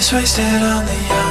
Youth wasted on the young.